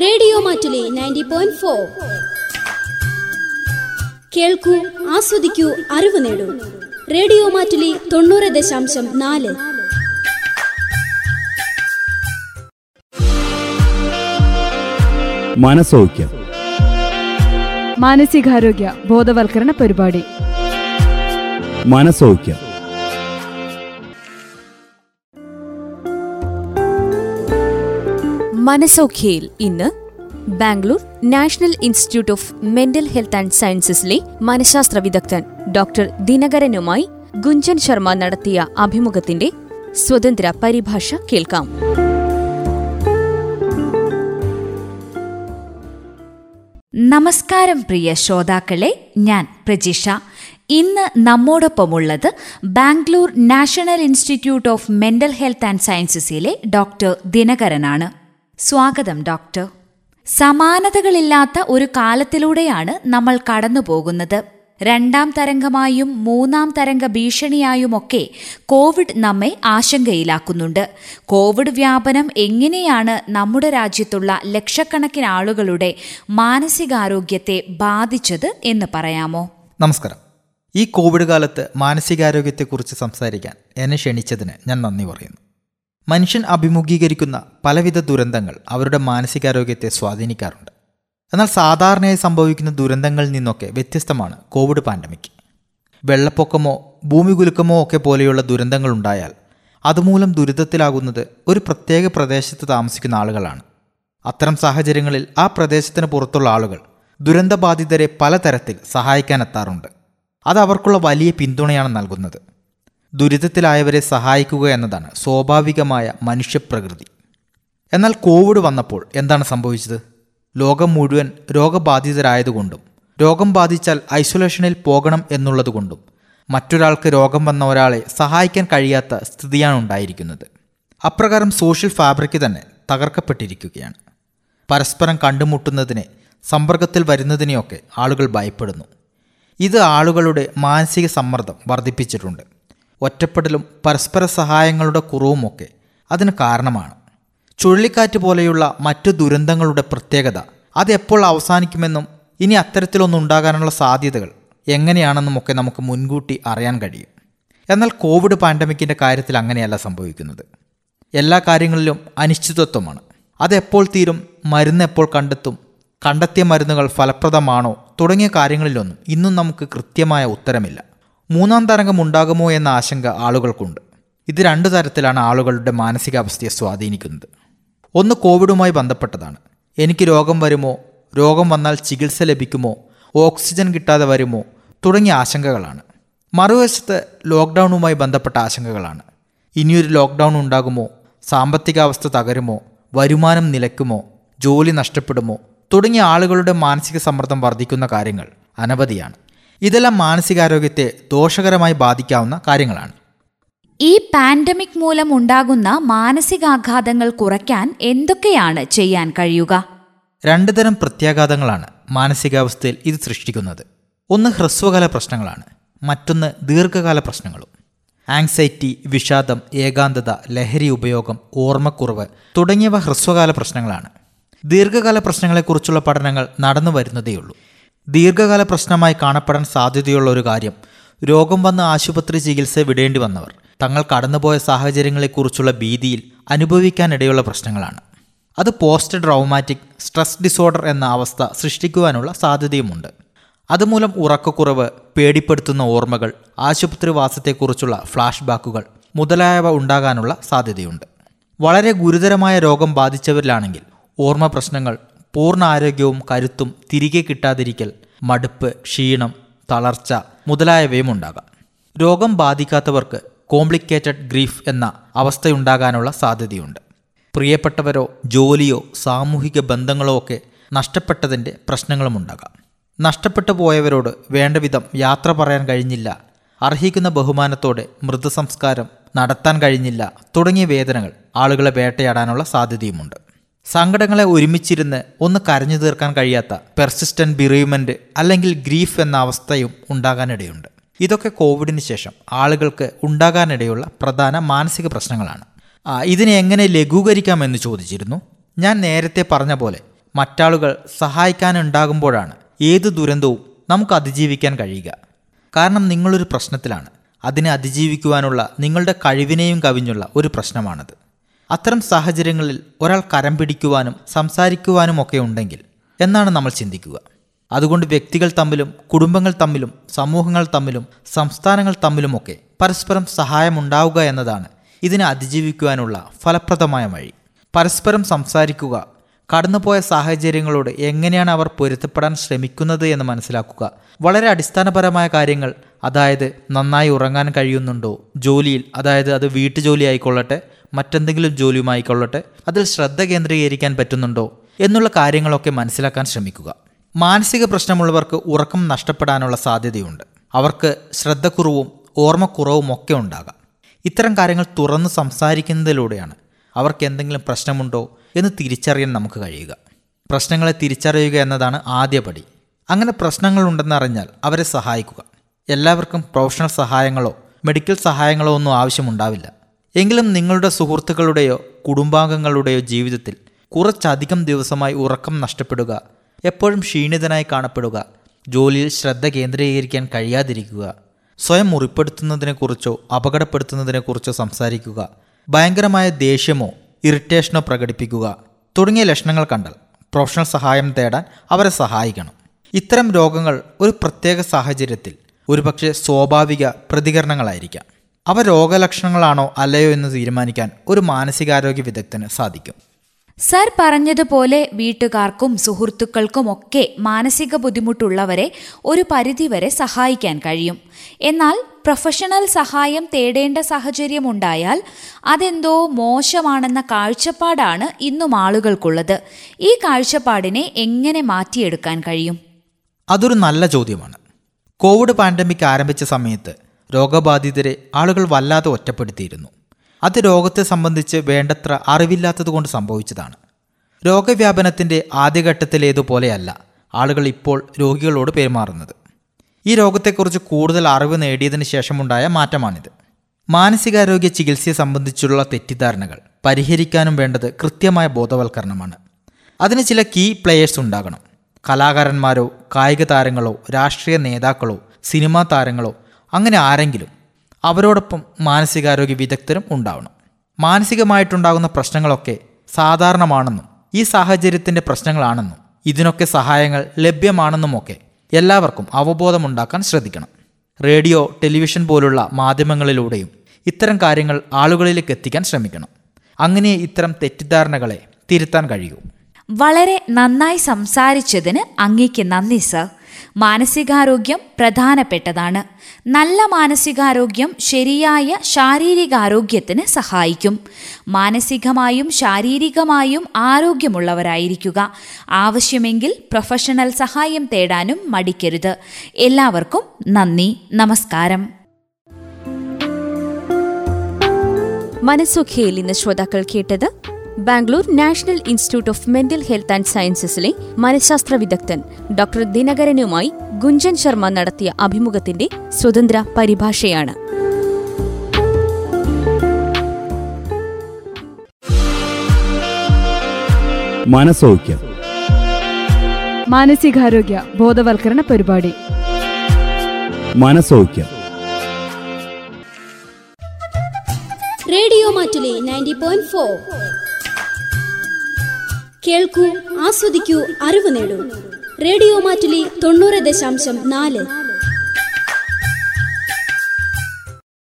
Radio Mattoli ninety point four. കേൾക്കൂ ആസ്വദിക്കൂ അറിവ് നേടൂ. റേഡിയോ മാറ്റുലി തൊണ്ണൂറ് ദശാംശം നാല്. മനസൗഖ്യം മാനസികാരോഗ്യ ബോധവൽക്കരണ പരിപാടി. മനസൗഖ്യം മനസൗഖ്യയിൽ ഇന്ന് Bangalore national institute of mental health and സയൻസസിലെ മനഃശാസ്ത്ര വിദഗ്ധൻ ഡോക്ടർ ദിനകരനുമായി ഗുഞ്ചൻ ശർമ്മ നടത്തിയ അഭിമുഖത്തിന്റെ സ്വതന്ത്ര പരിഭാഷ കേൾക്കാം. നമസ്കാരം പ്രിയ ശ്രോതാക്കളെ ഞാൻ പ്രജിഷ. ഇന്ന് നമ്മോടൊപ്പമുള്ളത് Bangalore national institute of mental health and സയൻസസിലെ doctor ദിനകരനാണ്. സ്വാഗതം ഡോക്ടർ. സമാനതകളില്ലാത്ത ഒരു കാലത്തിലൂടെയാണ് നമ്മൾ കടന്നുപോകുന്നത്. രണ്ടാം തരംഗമായും മൂന്നാം തരംഗ ഭീഷണിയായുമൊക്കെ കോവിഡ് നമ്മെ ആശങ്കയിലാക്കുന്നുണ്ട്. കോവിഡ് വ്യാപനം എങ്ങനെയാണ് നമ്മുടെ രാജ്യത്തുള്ള ലക്ഷക്കണക്കിന് ആളുകളുടെ മാനസികാരോഗ്യത്തെ ബാധിച്ചത് എന്ന് പറയാമോ? നമസ്കാരം. ഈ കോവിഡ് കാലത്ത് മാനസികാരോഗ്യത്തെക്കുറിച്ച് സംസാരിക്കാൻ എന്നെ ക്ഷണിച്ചതിന് ഞാൻ നന്ദി പറയുന്നു. മനുഷ്യൻ അഭിമുഖീകരിക്കുന്ന പലവിധ ദുരന്തങ്ങൾ അവരുടെ മാനസികാരോഗ്യത്തെ സ്വാധീനിക്കാറുണ്ട്. എന്നാൽ സാധാരണയായി സംഭവിക്കുന്ന ദുരന്തങ്ങളിൽ നിന്നൊക്കെ വ്യത്യസ്തമാണ് കോവിഡ് പാൻഡമിക് വെള്ളപ്പൊക്കമോ ഭൂമികുലുക്കമോ ഒക്കെ പോലെയുള്ള ദുരന്തങ്ങൾ ഉണ്ടായാൽ അതുമൂലം ദുരിതത്തിലാകുന്നത് ഒരു പ്രത്യേക പ്രദേശത്ത് താമസിക്കുന്ന ആളുകളാണ്. അത്തരം സാഹചര്യങ്ങളിൽ ആ പ്രദേശത്തിന് പുറത്തുള്ള ആളുകൾ ദുരന്തബാധിതരെ പലതരത്തിൽ സഹായിക്കാനെത്താറുണ്ട്. അത് അവർക്കുള്ള വലിയ പിന്തുണയാണ് നൽകുന്നത്. ദുരിതത്തിലായവരെ സഹായിക്കുക എന്നതാണ് സ്വാഭാവികമായ മനുഷ്യപ്രകൃതി. എന്നാൽ കോവിഡ് വന്നപ്പോൾ എന്താണ് സംഭവിച്ചത്? ലോകം മുഴുവൻ രോഗബാധിതരായതുകൊണ്ടും രോഗം ബാധിച്ചാൽ ഐസൊലേഷനിൽ പോകണം എന്നുള്ളതുകൊണ്ടും മറ്റൊരാൾക്ക് രോഗം വന്ന ഒരാളെ സഹായിക്കാൻ കഴിയാത്ത സ്ഥിതിയാണ് ഉണ്ടായിരിക്കുന്നത്. അപ്രകാരം സോഷ്യൽ ഫാബ്രിക് തന്നെ തകർക്കപ്പെട്ടിരിക്കുകയാണ്. പരസ്പരം കണ്ടുമുട്ടുന്നതിനെ സമ്പർക്കത്തിൽ വരുന്നതിനെയൊക്കെ ആളുകൾ ഭയപ്പെടുന്നു. ഇത് ആളുകളുടെ മാനസിക സമ്മർദ്ദം വർദ്ധിപ്പിച്ചിട്ടുണ്ട്. ഒറ്റപ്പെടലും പരസ്പര സഹായങ്ങളുടെ കുറവുമൊക്കെ അതിന് കാരണമാണ്. ചുഴലിക്കാറ്റ് പോലെയുള്ള മറ്റു ദുരന്തങ്ങളുടെ പ്രത്യേകത അത് എപ്പോൾ അവസാനിക്കുമെന്നും ഇനി അത്തരത്തിലൊന്നും ഉണ്ടാകാനുള്ള സാധ്യതകൾ എങ്ങനെയാണെന്നുമൊക്കെ നമുക്ക് മുൻകൂട്ടി അറിയാൻ കഴിയും. എന്നാൽ കോവിഡ് പാൻഡമിക്കിന്റെ കാര്യത്തിൽ അങ്ങനെയല്ല സംഭവിക്കുന്നത്. എല്ലാ കാര്യങ്ങളിലും അനിശ്ചിതത്വമാണ്. അതെപ്പോൾ തീരും മരുന്ന് എപ്പോൾ കണ്ടെത്തും കണ്ടെത്തിയ മരുന്നുകൾ ഫലപ്രദമാണോ തുടങ്ങിയ കാര്യങ്ങളിലൊന്നും ഇന്നും നമുക്ക് കൃത്യമായ ഉത്തരമില്ല. മൂന്നാം തരംഗം ഉണ്ടാകുമോ എന്ന ആശങ്ക ആളുകൾക്കുണ്ട്. ഇത് രണ്ടു തരത്തിലാണ് ആളുകളുടെ മാനസികാവസ്ഥയെ സ്വാധീനിക്കുന്നത്. ഒന്ന് കോവിഡുമായി ബന്ധപ്പെട്ടതാണ്. എനിക്ക് രോഗം വരുമോ? രോഗം വന്നാൽ ചികിത്സ ലഭിക്കുമോ? ഓക്സിജൻ കിട്ടാതെ വരുമോ? തുടങ്ങിയ ആശങ്കകളാണ്. മറുവശത്ത് ലോക്ക്ഡൗണുമായി ബന്ധപ്പെട്ട ആശങ്കകളാണ്. ഇനിയൊരു ലോക്ക്ഡൗൺ ഉണ്ടാകുമോ? സാമ്പത്തികാവസ്ഥ തകരുമോ? വരുമാനം നിലയ്ക്കുമോ? ജോലി നഷ്ടപ്പെടുമോ? തുടങ്ങിയ ആളുകളുടെ മാനസിക സമ്മർദ്ദം വർദ്ധിക്കുന്ന കാര്യങ്ങൾ അനവധിയാണ്. ഇതെല്ലാം മാനസികാരോഗ്യത്തെ ദോഷകരമായി ബാധിക്കാവുന്ന കാര്യങ്ങളാണ്. ഈ പാൻഡമിക് മൂലം ഉണ്ടാകുന്ന മാനസികാഘാതങ്ങൾ കുറയ്ക്കാൻ എന്തൊക്കെയാണ് ചെയ്യാൻ കഴിയുക? രണ്ടു തരം പ്രത്യാഘാതങ്ങളാണ് മാനസികാവസ്ഥയിൽ ഇത് സൃഷ്ടിക്കുന്നത്. ഒന്ന് ഹ്രസ്വകാല പ്രശ്നങ്ങളാണ് മറ്റൊന്ന് ദീർഘകാല പ്രശ്നങ്ങളും. ആങ്സൈറ്റി വിഷാദം ഏകാന്തത ലഹരി ഉപയോഗം ഓർമ്മക്കുറവ് തുടങ്ങിയവ ഹ്രസ്വകാല പ്രശ്നങ്ങളാണ്. ദീർഘകാല പ്രശ്നങ്ങളെക്കുറിച്ചുള്ള പഠനങ്ങൾ നടന്നു വരുന്നതേയുള്ളൂ. ദീർഘകാല പ്രശ്നമായി കാണപ്പെടാൻ സാധ്യതയുള്ള ഒരു കാര്യം രോഗം വന്ന് ആശുപത്രി ചികിത്സ വിടേണ്ടി വന്നവർ. തങ്ങൾ കടന്നുപോയ സാഹചര്യങ്ങളെക്കുറിച്ചുള്ള ഭീതിയിൽ അനുഭവിക്കാനിടയുള്ള പ്രശ്നങ്ങളാണ്. അത് പോസ്റ്റ് ട്രൗമാറ്റിക് സ്ട്രെസ് ഡിസോർഡർ എന്ന അവസ്ഥ സൃഷ്ടിക്കുവാനുള്ള സാധ്യതയുമുണ്ട്. അതുമൂലം ഉറക്കക്കുറവ് പേടിപ്പെടുത്തുന്ന ഓർമ്മകൾ ആശുപത്രിവാസത്തെക്കുറിച്ചുള്ള ഫ്ലാഷ് ബാക്കുകൾ മുതലായവ ഉണ്ടാകാനുള്ള സാധ്യതയുണ്ട്. വളരെ ഗുരുതരമായ രോഗം ബാധിച്ചവരിലാണെങ്കിൽ ഓർമ്മ പ്രശ്നങ്ങൾ പൂർണ ആരോഗ്യവും കരുത്തും തിരികെ കിട്ടാതിരിക്കൽ മടുപ്പ് ക്ഷീണം തളർച്ച മുതലായവയും ഉണ്ടാകാം രോഗം ബാധിക്കാത്തവർക്ക് കോംപ്ലിക്കേറ്റഡ് ഗ്രീഫ് എന്ന അവസ്ഥയുണ്ടാകാനുള്ള സാധ്യതയുണ്ട്. പ്രിയപ്പെട്ടവരോ ജോലിയോ സാമൂഹിക ബന്ധങ്ങളോ ഒക്കെ നഷ്ടപ്പെട്ടതിന്റെ പ്രശ്നങ്ങളുമുണ്ടാകാം. നഷ്ടപ്പെട്ടു പോയവരോട് വേണ്ടവിധം യാത്ര പറയാൻ കഴിഞ്ഞില്ല അർഹിക്കുന്ന ബഹുമാനത്തോടെ മൃതസംസ്കാരം നടത്താൻ കഴിഞ്ഞില്ല തുടങ്ങിയ വേദനകൾ ആളുകളെ വേട്ടയാടാനുള്ള സാധ്യതയുമുണ്ട്. സങ്കടങ്ങളെ ഒരുമിച്ചിരുന്ന് ഒന്ന് കരഞ്ഞു തീർക്കാൻ കഴിയാത്ത പെർസിസ്റ്റന്റ് ബിറീവ്മെന്റ് അല്ലെങ്കിൽ ഗ്രീഫ് എന്ന അവസ്ഥയും ഉണ്ടാകാനിടയുണ്ട്. ഇതൊക്കെ കോവിഡിന് ശേഷം ആളുകൾക്ക് ഉണ്ടാകാനിടയുള്ള പ്രധാന മാനസിക പ്രശ്നങ്ങളാണ്. ഇതിനെ എങ്ങനെ ലഘൂകരിക്കാമെന്ന് ചോദിച്ചിരുന്നു. ഞാൻ നേരത്തെ പറഞ്ഞ പോലെ മറ്റാളുകൾ സഹായിക്കാനുണ്ടാകുമ്പോഴാണ് ഏത് ദുരന്തവും നമുക്ക് അതിജീവിക്കാൻ കഴിയുക. കാരണം നിങ്ങളൊരു പ്രശ്നത്തിലാണ്. അതിനെ അതിജീവിക്കുവാനുള്ള നിങ്ങളുടെ കഴിവിനെയും കവിഞ്ഞുള്ള ഒരു പ്രശ്നമാണത്. അത്തരം സാഹചര്യങ്ങളിൽ ഒരാൾ കരം പിടിക്കുവാനും സംസാരിക്കുവാനും ഒക്കെ ഉണ്ടെങ്കിൽ എന്നാണ് നമ്മൾ ചിന്തിക്കുക. അതുകൊണ്ട് വ്യക്തികൾ തമ്മിലും കുടുംബങ്ങൾ തമ്മിലും സമൂഹങ്ങൾ തമ്മിലും സംസ്ഥാനങ്ങൾ തമ്മിലുമൊക്കെ പരസ്പരം സഹായമുണ്ടാവുക എന്നതാണ് ഇതിനെ അതിജീവിക്കുവാനുള്ള ഫലപ്രദമായ വഴി. പരസ്പരം സംസാരിക്കുക കടന്നുപോയ സാഹചര്യങ്ങളോട് എങ്ങനെയാണ് അവർ പൊരുത്തപ്പെടാൻ ശ്രമിക്കുന്നത് എന്ന് മനസ്സിലാക്കുക വളരെ അടിസ്ഥാനപരമായ കാര്യങ്ങൾ അതായത് നന്നായി ഉറങ്ങാൻ കഴിയുന്നുണ്ടോ ജോലിയിൽ അതായത് അത് വീട്ടുജോലി ആയിക്കൊള്ളട്ടെ മറ്റെന്തെങ്കിലും ജോലിയുമായിക്കൊള്ളട്ടെ അതിൽ ശ്രദ്ധ കേന്ദ്രീകരിക്കാൻ പറ്റുന്നുണ്ടോ എന്നുള്ള കാര്യങ്ങളൊക്കെ മനസ്സിലാക്കാൻ ശ്രമിക്കുക. മാനസിക പ്രശ്നമുള്ളവർക്ക് ഉറക്കം നഷ്ടപ്പെടാനുള്ള സാധ്യതയുണ്ട്. അവർക്ക് ശ്രദ്ധക്കുറവും ഓർമ്മക്കുറവും ഒക്കെ ഉണ്ടാകാം. ഇത്തരം കാര്യങ്ങൾ തുറന്ന് സംസാരിക്കുന്നതിലൂടെയാണ് അവർക്ക് എന്തെങ്കിലും പ്രശ്നമുണ്ടോ എന്ന് തിരിച്ചറിയാൻ നമുക്ക് കഴിയുക. പ്രശ്നങ്ങളെ തിരിച്ചറിയുക എന്നതാണ് ആദ്യപടി അങ്ങനെ പ്രശ്നങ്ങളുണ്ടെന്ന് അറിഞ്ഞാൽ അവരെ സഹായിക്കുക. എല്ലാവർക്കും പ്രൊഫഷണൽ സഹായങ്ങളോ മെഡിക്കൽ സഹായങ്ങളോ ഒന്നും ആവശ്യമുണ്ടാവില്ല. എങ്കിലും നിങ്ങളുടെ സുഹൃത്തുക്കളുടെയോ കുടുംബാംഗങ്ങളുടെയോ ജീവിതത്തിൽ കുറച്ചധികം ദിവസമായി ഉറക്കം നഷ്ടപ്പെടുക എപ്പോഴും ക്ഷീണിതനായി കാണപ്പെടുക ജോലിയിൽ ശ്രദ്ധ കേന്ദ്രീകരിക്കാൻ കഴിയാതിരിക്കുക സ്വയം മുറിപ്പെടുത്തുന്നതിനെക്കുറിച്ചോ അപകടപ്പെടുത്തുന്നതിനെക്കുറിച്ചോ സംസാരിക്കുക ഭയങ്കരമായ ദേഷ്യമോ ഇറിറ്റേഷനോ പ്രകടിപ്പിക്കുക തുടങ്ങിയ ലക്ഷണങ്ങൾ കണ്ടാൽ പ്രൊഫഷണൽ സഹായം തേടാൻ അവരെ സഹായിക്കണം. ഇത്തരം രോഗങ്ങൾ ഒരു പ്രത്യേക സാഹചര്യത്തിൽ ഒരുപക്ഷെ സ്വാഭാവിക പ്രതികരണങ്ങളായിരിക്കാം. അവ രോഗലക്ഷണങ്ങളാണോ അല്ലയോ എന്ന് തീരുമാനിക്കാൻ ഒരു മാനസികാരോഗ്യ വിദഗ്ധന് സാധിക്കും. സർ പറഞ്ഞതുപോലെ വീട്ടുകാർക്കും സുഹൃത്തുക്കൾക്കും ഒക്കെ മാനസിക ബുദ്ധിമുട്ടുള്ളവരെ ഒരു പരിധിവരെ സഹായിക്കാൻ കഴിയും. എന്നാൽ പ്രൊഫഷണൽ സഹായം തേടേണ്ട സാഹചര്യമുണ്ടായാൽ അതെന്തോ മോശമാണെന്ന കാഴ്ചപ്പാടാണ് ഇന്നും ആളുകൾക്കുള്ളത്. ഈ കാഴ്ചപ്പാടിനെ എങ്ങനെ മാറ്റിയെടുക്കാൻ കഴിയും? അതൊരു നല്ല ചോദ്യമാണ്. കോവിഡ് പാൻഡമിക് ആരംഭിച്ച സമയത്ത് രോഗബാധിതരെ ആളുകൾ വല്ലാതെ ഒറ്റപ്പെടുത്തിയിരുന്നു. അത് രോഗത്തെ സംബന്ധിച്ച് വേണ്ടത്ര അറിവില്ലാത്തതുകൊണ്ട് സംഭവിച്ചതാണ്. രോഗവ്യാപനത്തിന്റെ ആദ്യഘട്ടത്തിലേതുപോലെയല്ല ആളുകൾ ഇപ്പോൾ രോഗികളോട് പെരുമാറുന്നത്. ഈ രോഗത്തെക്കുറിച്ച് കൂടുതൽ അറിവ് നേടിയതിനു ശേഷമുണ്ടായ മാറ്റമാണിത്. മാനസികാരോഗ്യ ചികിത്സയെ സംബന്ധിച്ചുള്ള തെറ്റിദ്ധാരണകൾ പരിഹരിക്കാനും വേണ്ടത് കൃത്യമായ ബോധവൽക്കരണമാണ്. അതിന് ചില കീ പ്ലെയേഴ്സ് ഉണ്ടാകണം. കലാകാരന്മാരോ കായിക താരങ്ങളോ രാഷ്ട്രീയ നേതാക്കളോ സിനിമാ താരങ്ങളോ അങ്ങനെ ആരെങ്കിലും അവരോടൊപ്പം മാനസികാരോഗ്യ വിദഗ്ധരും ഉണ്ടാവണം. മാനസികമായിട്ടുണ്ടാകുന്ന പ്രശ്നങ്ങളൊക്കെ സാധാരണമാണെന്നും ഈ സാഹചര്യത്തിന്റെ പ്രശ്നങ്ങളാണെന്നും ഇതിനൊക്കെ സഹായങ്ങൾ ലഭ്യമാണെന്നുമൊക്കെ എല്ലാവർക്കും അവബോധമുണ്ടാക്കാൻ ശ്രദ്ധിക്കണം. റേഡിയോ ടെലിവിഷൻ പോലുള്ള മാധ്യമങ്ങളിലൂടെയും ഇത്തരം കാര്യങ്ങൾ ആളുകളിലേക്ക് എത്തിക്കാൻ ശ്രമിക്കണം. അങ്ങനെ ഇത്തരം തെറ്റിദ്ധാരണകളെ തിരുത്താൻ കഴിയൂ. വളരെ നന്നായി സംസാരിച്ചതിന് അങ്ങേക്ക് നന്ദി സർ. മാനസികാരോഗ്യം പ്രധാനപ്പെട്ടതാണ്. നല്ല മാനസികാരോഗ്യം ശരിയായ ശാരീരികാരോഗ്യത്തിന് സഹായിക്കും. മാനസികമായും ശാരീരികമായും ആരോഗ്യമുള്ളവരായിരിക്കുക. ആവശ്യമെങ്കിൽ പ്രൊഫഷണൽ സഹായം തേടാനും മടിക്കരുത്. എല്ലാവർക്കും നന്ദി. നമസ്കാരം. മനസ്സുഖയിൽ ഇന്ന് ശ്രോതാക്കൾ കേട്ടത് Bangalore national institute of mental health and സയൻസസിലെ മനഃശാസ്ത്ര വിദഗ്ധൻ ഡോക്ടർ ദിനകരനുമായി ഗുഞ്ചൻ ശർമ്മ നടത്തിയ അഭിമുഖത്തിന്റെ സ്വതന്ത്ര പരിഭാഷയാണ്. മനസൗഖ്യം. മാനസികാരോഗ്യ ബോധവൽക്കരണ പരിപാടി. മനസൗഖ്യം. Radio Mattoli ninety point four. കേൾക്കൂ ആസ്വദിക്കൂ അറിവ് നേടൂ. റേഡിയോ മാറ്റുലി തൊണ്ണൂറ് ദശാംശം നാല്.